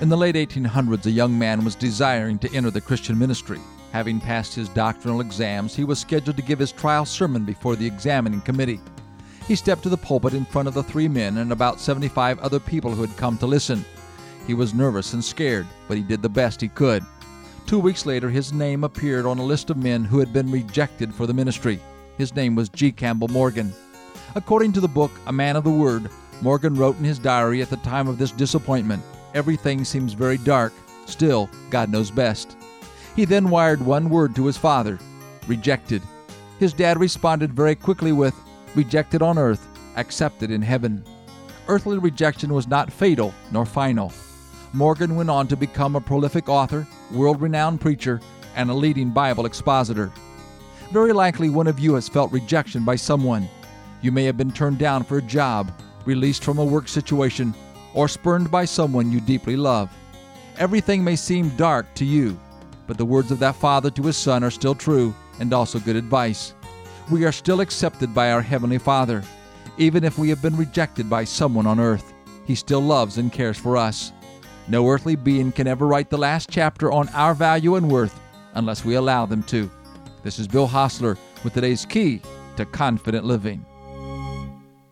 In the late 1800s, a young man was desiring to enter the Christian ministry. Having passed his doctrinal exams, he was scheduled to give his trial sermon before the examining committee. He stepped to the pulpit in front of the three men and about 75 other people who had come to listen. He was nervous and scared, but he did the best he could. Two weeks later, his name appeared on a list of men who had been rejected for the ministry. His name was G. Campbell Morgan. According to the book A Man of the Word, Morgan wrote in his diary at the time of this disappointment Everything seems very dark. Still, God knows best. He then wired one word to his father rejected. His dad responded very quickly with rejected on earth, accepted in heaven. Earthly rejection was not fatal nor final. Morgan went on to become a prolific author, world renowned preacher, and a leading Bible expositor. Very likely one of you has felt rejection by someone. You may have been turned down for a job, released from a work situation, or spurned by someone you deeply love. Everything may seem dark to you, but the words of that father to his son are still true and also good advice. We are still accepted by our Heavenly Father. Even if we have been rejected by someone on earth, He still loves and cares for us. No earthly being can ever write the last chapter on our value and worth unless we allow them to. This is Bill Hostler with today's key to confident living.